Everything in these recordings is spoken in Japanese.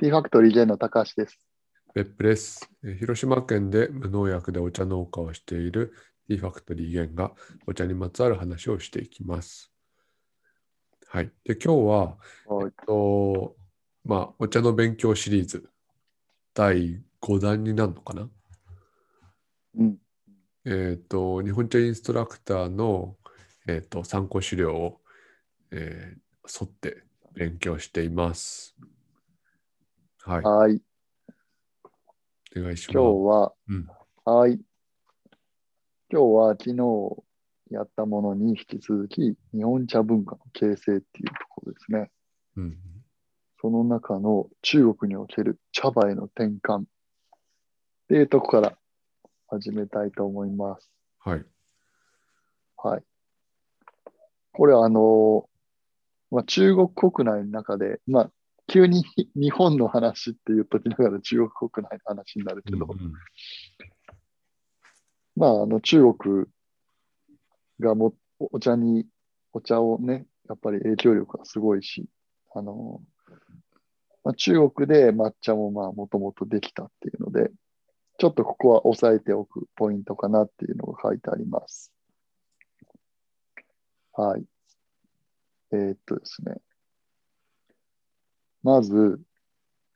ティーファクトリー J の高橋です。別府です。えー広島県で無農薬でお茶農家をしているティーファクトリーゲンがお茶にまつわる話をしていきます。はい。で、今日は、はいえっと、まあ、お茶の勉強シリーズ第5弾になるのかな？うん。えっと、日本茶インストラクターの、えっと、参考資料を、えー沿って勉強しています。はい。はい。お願いします。今日は、うんはい。今日は昨日やったものに引き続き、日本茶文化の形成っていうところですね。うん。その中の中国における茶葉への転換っていうとこから始めたいと思います。はい。はい。これはあの、まあ、中国国内の中で、まあ、急に日本の話って言っときながら中国国内の話になるけど、うんうんまあ、あの中国がもお茶に、お茶をね、やっぱり影響力がすごいし、あの、まあ、中国で抹茶もまあもともとできたっていうので、ちょっとここは押さえておくポイントかなっていうのが書いてあります。はい。えーっとですね。まず、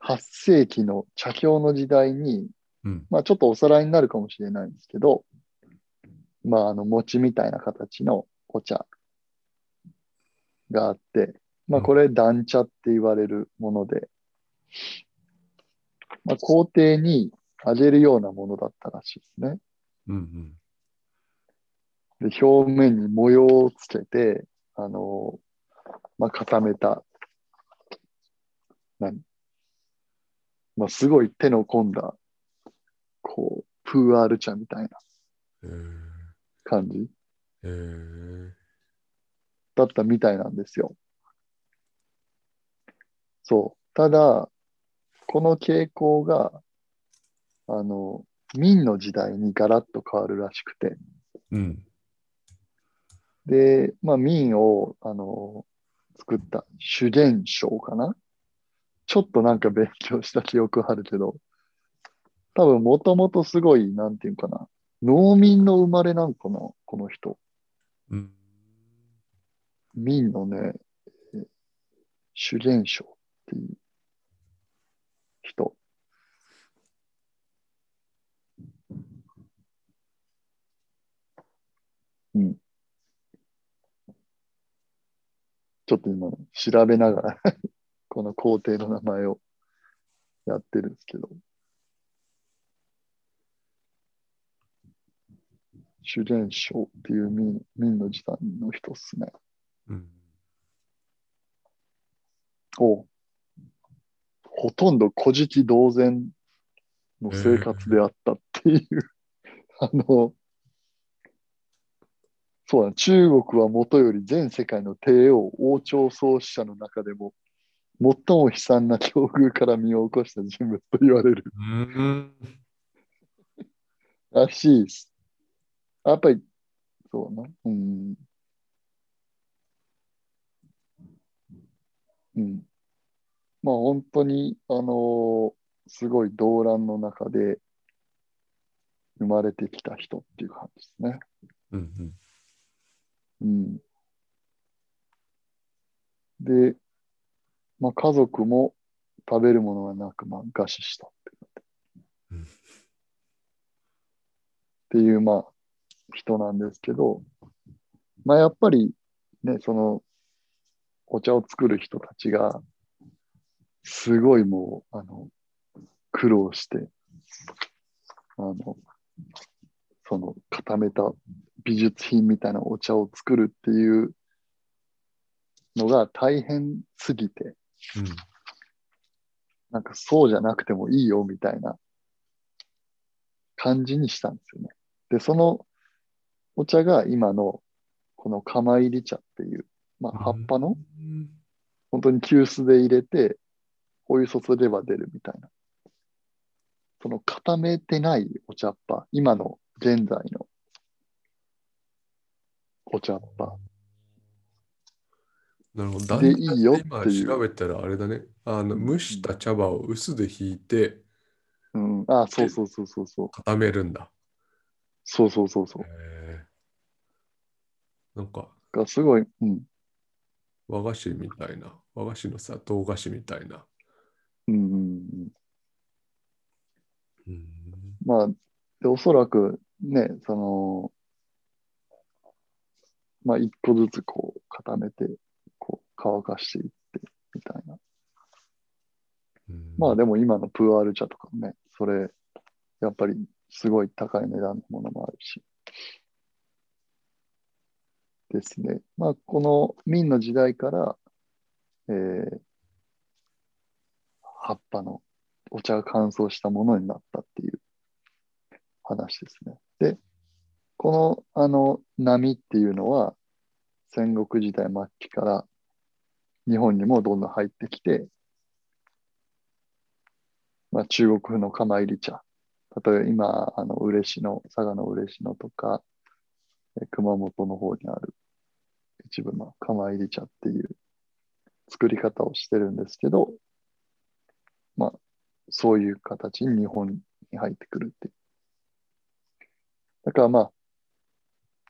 8世紀の茶教の時代に、うん。まあちょっとおさらいになるかもしれないんですけど、まああの餅みたいな形のお茶があって、まあこれ団茶って言われるもので、まあ皇帝にあげるようなものだったらしいですね。うん。で、表面に模様をつけて、あの、まあ固めた、何まあすごい手の込んだ、こう、プーアール茶みたいなえー感じえーだったみたいなんですよ。そう。ただ、この傾向が、あの、明の時代にガラッと変わるらしくて。うんで、まあ、明を、あの、作った主元章かなちょっとなんか勉強した記憶あるけど、多分もともとすごい、なんていうかな、農民の生まれなんかな、この人。うん明のね、え主元章っていう人。うん。ちょっと今、調べながらこの皇帝の名前をやってるんですけど。主元章っていう明明の時代の人っすね。うん。お。ほとんど古事記同然の生活であったっていう、あの、そうだ、中国はもとより全世界の帝王、王朝創始者の中でも、最も悲惨な境遇から身を起こした人物と言われるうんらしいです。やっぱり、そうな。うん。うん。まあ本当に、あのーすごい動乱の中で生まれてきた人っていう感じですね。うんうん。で、まあ家族も食べるものがなく、まあ餓死したっていう。うんっていう、まあ、人なんですけど、まあやっぱりね、その、お茶を作る人たちが、すごいもう、あの、苦労して、あの、その固めた美術品みたいなお茶を作るっていうのが大変すぎて、うんなんかそうじゃなくてもいいよみたいな感じにしたんですよね。で、そのお茶が今のこの釜入り茶っていう、まあ葉っぱのうん本当に急須で入れて、お湯注げば出るみたいな。その固めてないお茶っ葉、今の現在のお茶っ葉。なるほど。でいいよって今いう調べたらあれだね。あの蒸した茶葉を薄でひいてうん。あ、そうそうそうそうそう。固めるんだ。そうそうそうそう。へーなんかがすごい、うん。和菓子みたいな。和菓子のさ、唐菓子みたいな。うんうんうん。うんまあ、で、おそらくね、その、まあ、一個ずつこう固めて、乾かしていって、みたいな。うんまあでも今のプーアール茶とかね、それ、やっぱりすごい高い値段のものもあるし。ですね。まあこの明の時代から、えー葉っぱのお茶が乾燥したものになったっていう話ですね。で、このあの波っていうのは戦国時代末期から日本にもどんどん入ってきて、まあ、中国風の釜入り茶。例えば今、あの、嬉野、佐賀の嬉野とか、熊本の方にある一部の釜入り茶っていう作り方をしてるんですけど、まあ、そういう形に日本に入ってくるっていう。だからまあ、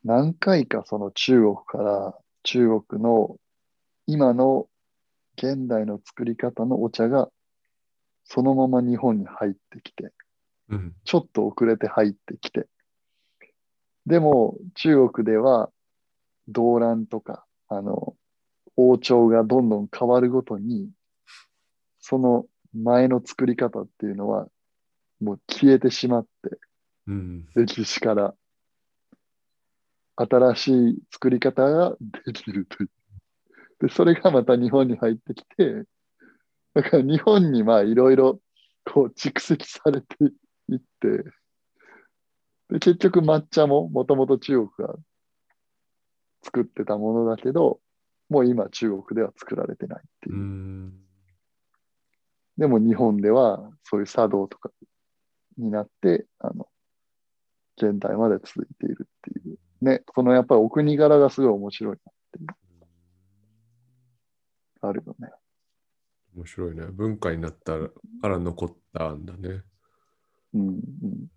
何回かその中国から中国の今の現代の作り方のお茶がそのまま日本に入ってきて、うんちょっと遅れて入ってきて、でも中国では動乱とか、あの、王朝がどんどん変わるごとに、その前の作り方っていうのはもう消えてしまって、うん歴史から新しい作り方ができるという。で、それがまた日本に入ってきて、だから日本にまあいろいろこう蓄積されていって、で、結局抹茶ももともと中国が作ってたものだけど、もう今中国では作られてないっていうう。んでも日本ではそういう茶道とかになって、あの、現代まで続いているっていう。ね、このやっぱりお国柄がすごい面白いな。あるよね。面白いね。文化になったから残ったんだね。うん、うん。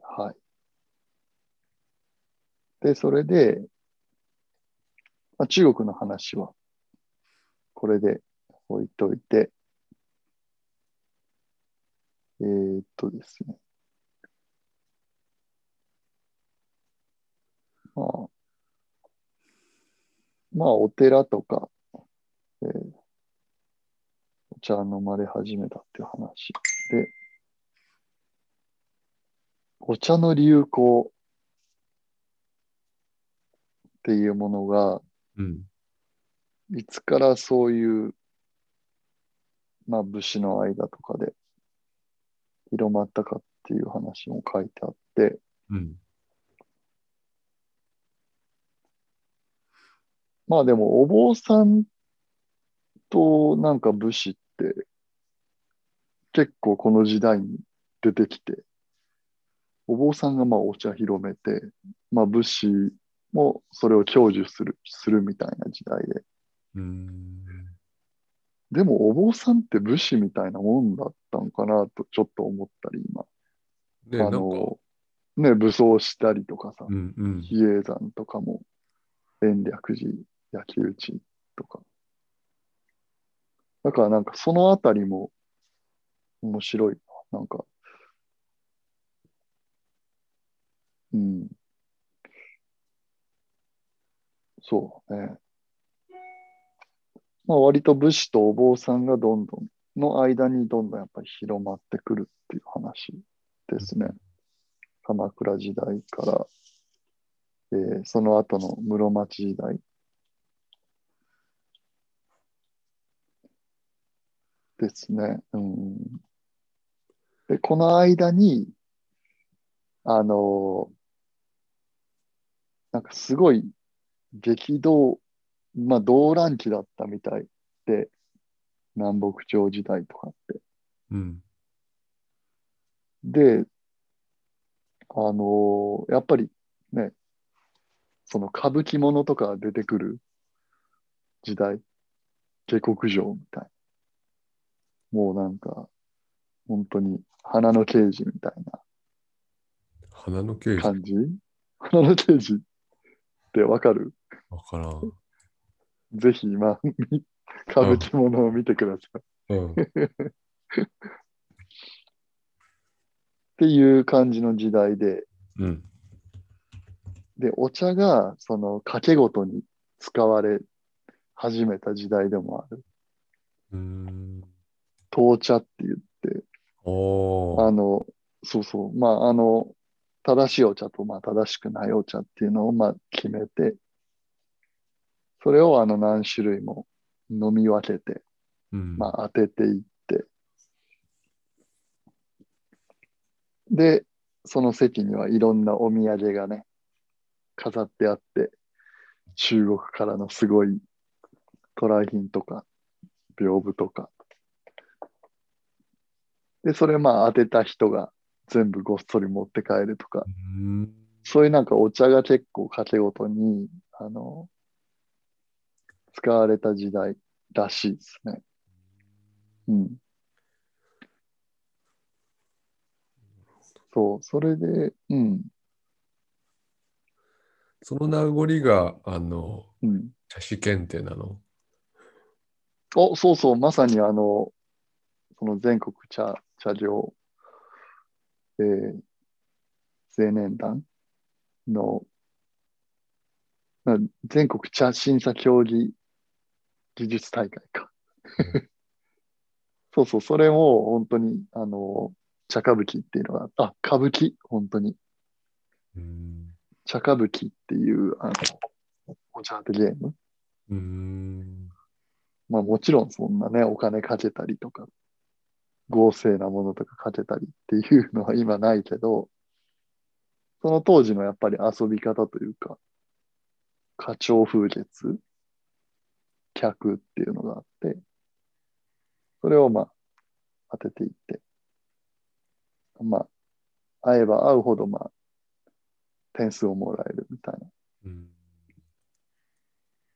はい。で、それで、まあ、中国の話は、これで置いといて、えー、っとですね。まあ、まあ、お寺とか、えーお茶飲まれ始めたっていう話で、お茶の流行っていうものが、うん。いつからそういう、まあ武士の間とかで広まったかっていう話も書いてあって、うん。まあでもお坊さんとなんか武士って結構この時代に出てきて、お坊さんがまあお茶広めて、まあ武士もそれを享受する、するみたいな時代で。うん。でもお坊さんって武士みたいなもんだったのかなとちょっと思ったり今。ね、あの、ね、武装したりとかさ、うんうん。比叡山とかも、延暦寺、焼き討ちとか。だからなんかそのあたりも面白いな。なんか、うん。そうね。まあ割と武士とお坊さんがどんどん、の間にどんどんやっぱり広まってくるっていう話ですね。鎌倉時代から、えーその後の室町時代ですね。うん、で、この間に、あのーなんかすごい激動、まあ動乱期だったみたいで、南北朝時代とかって。うん。で、あのーやっぱりね、その歌舞伎ものとか出てくる時代、下克上みたいな。もうなんか、本当に花の刑事みたい花の刑事な感じ？花の刑事ってわかる？わからん。ぜひ今、み歌舞伎ものを見てください。うん。っていう感じの時代で、うん。で、お茶がその掛け事に使われ始めた時代でもある。うーん。闘茶って言って。あの、そうそう、まあ、あの、正しいお茶と、まあ、正しくないお茶っていうのを、まあ、決めて、それを、あの、何種類も飲み分けて、うん。まあ、当てていって、で、その席にはいろんなお土産がね、飾ってあって、中国からのすごい渡来品とか、屏風とか。で、それまあ当てた人が全部ごっそり持って帰るとか。そういうなんかお茶が結構掛け事に、あの、使われた時代らしいですね。うん。そう、それで、うん、その名残が、あの、うん。茶師検定なの？お、そうそう、まさにあの、その全国茶、茶業、えー青年団の、まあ全国茶審査競技技術大会か。そうそう、それも本当に、あの、茶歌舞伎っていうのが、あ、歌舞伎、本当に。茶歌舞伎っていう、あの、お茶当てゲーム。うーん。まあもちろんそんなね、お金かけたりとか、合成なものとかかけたりっていうのは今ないけど、その当時のやっぱり遊び方というか、花鳥風月、客っていうのがあって、それをまあ当てていって、まあ、会えば会うほどまあ、点数をもらえるみたいな。うん。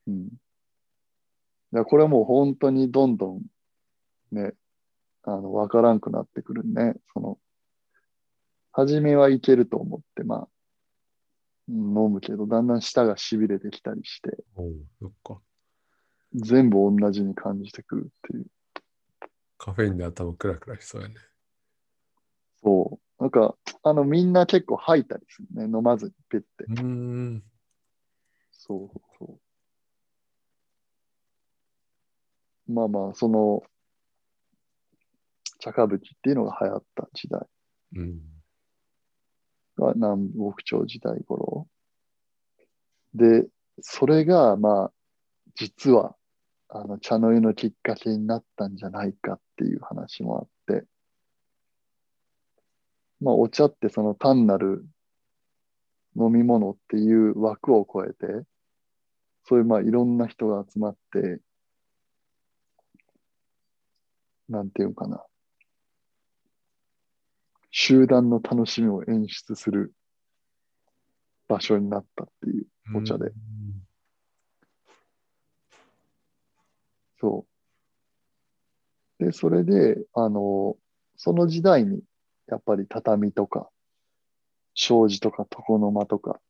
うん。これはもう本当にどんどんね、あの、わからんくなってくるね。その、初めはいけると思って、まあ、うん飲むけど、だんだん舌が痺れてきたりして、おうそっか。全部同じに感じてくるっていう。カフェインで頭クラクラしそうやね。そう。なんか、あの、みんな結構吐いたりするね。飲まずに、ペッて。うーん。そうそう。まあまあ、その、茶歌舞伎っていうのが流行った時代うん。が南北朝時代頃。で、それが、まあ、実は、あの、茶の湯のきっかけになったんじゃないかっていう話もあって、まあ、お茶ってその単なる飲み物っていう枠を超えて、そういうまあいろんな人が集まって、なんていうのかな。集団の楽しみを演出する場所になったっていう、お茶でうんそう。で、それで、あの、その時代に、やっぱり畳とか、障子とか床の間とか、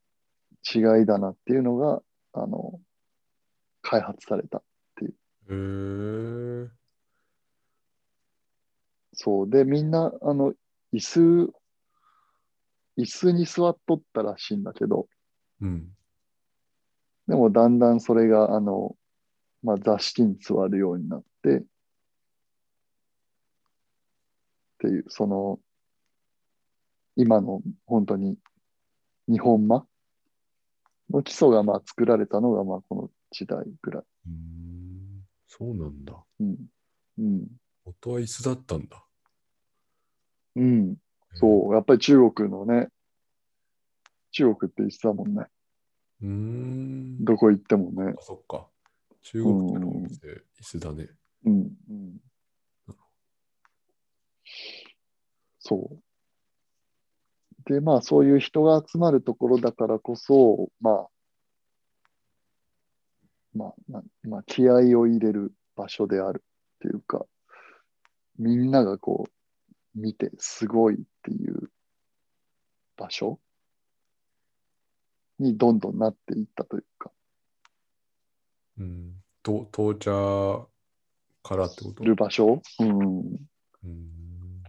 違いだなっていうのが、あの、開発された。へーそう。で、みんな、あの、椅子、椅子に座っとったらしいんだけど、うん。でもだんだんそれが、あの、まあ、座敷に座るようになって、っていう、その、今の本当に日本間？の基礎がまあ作られたのがまあこの時代ぐらい。うーんそうなんだ。うん。うん。元は椅子だったんだ。うん。そう。やっぱり中国のね、中国って言ってたもんね。う。ん。どこ行ってもね。あ、そっか。中国からお店、椅子だね。うん。うん。そう。で、まあそういう人が集まるところだからこそ、まあ、まあ、なまあ、気合を入れる場所であるっていうか、みんながこう、見てすごいっていう場所にどんどんなっていったというか、うん。と紅茶からってこと？る場所？うん。うん。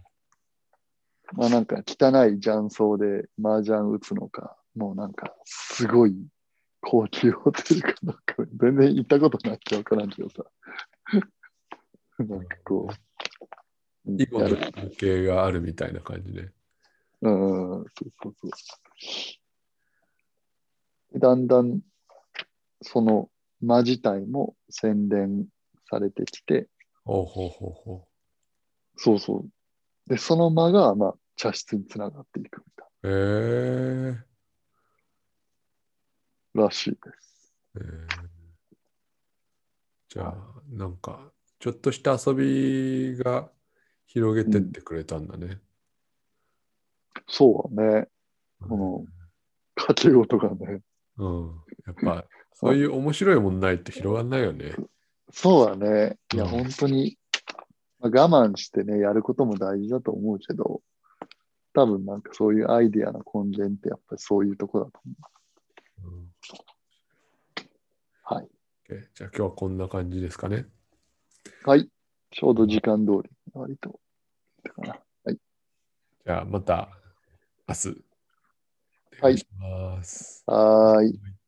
まあなんか汚い雀荘で麻雀打つのか、もうなんかすごい高級ホテルかなんか、全然行ったことないってわからんけどさ。なんかこう、囲碁のやる関係があるみたいな感じで。うん、うんそうそうそう。でだんだん、その間自体も洗練されてきて、ほうほうほうほそうそう。で、その間が、まあ、茶室につながっていくみたう。へえいらしいです。えーじゃあ、なんか、ちょっとした遊びが広げてってくれたんだね。そうだね。この、掛け事がね。うん。やっぱ、そういう面白いもんないって広がんないよね。そうだね。いや、うん本当に、まあ、我慢してね、やることも大事だと思うけど、多分なんかそういうアイディアの根源ってやっぱりそういうとこだと思う。うんはい。じゃあ今日はこんな感じですかね。はい。ちょうど時間通り、割と。かな。はい。じゃあまた明日。おはい願いします。はーい。はい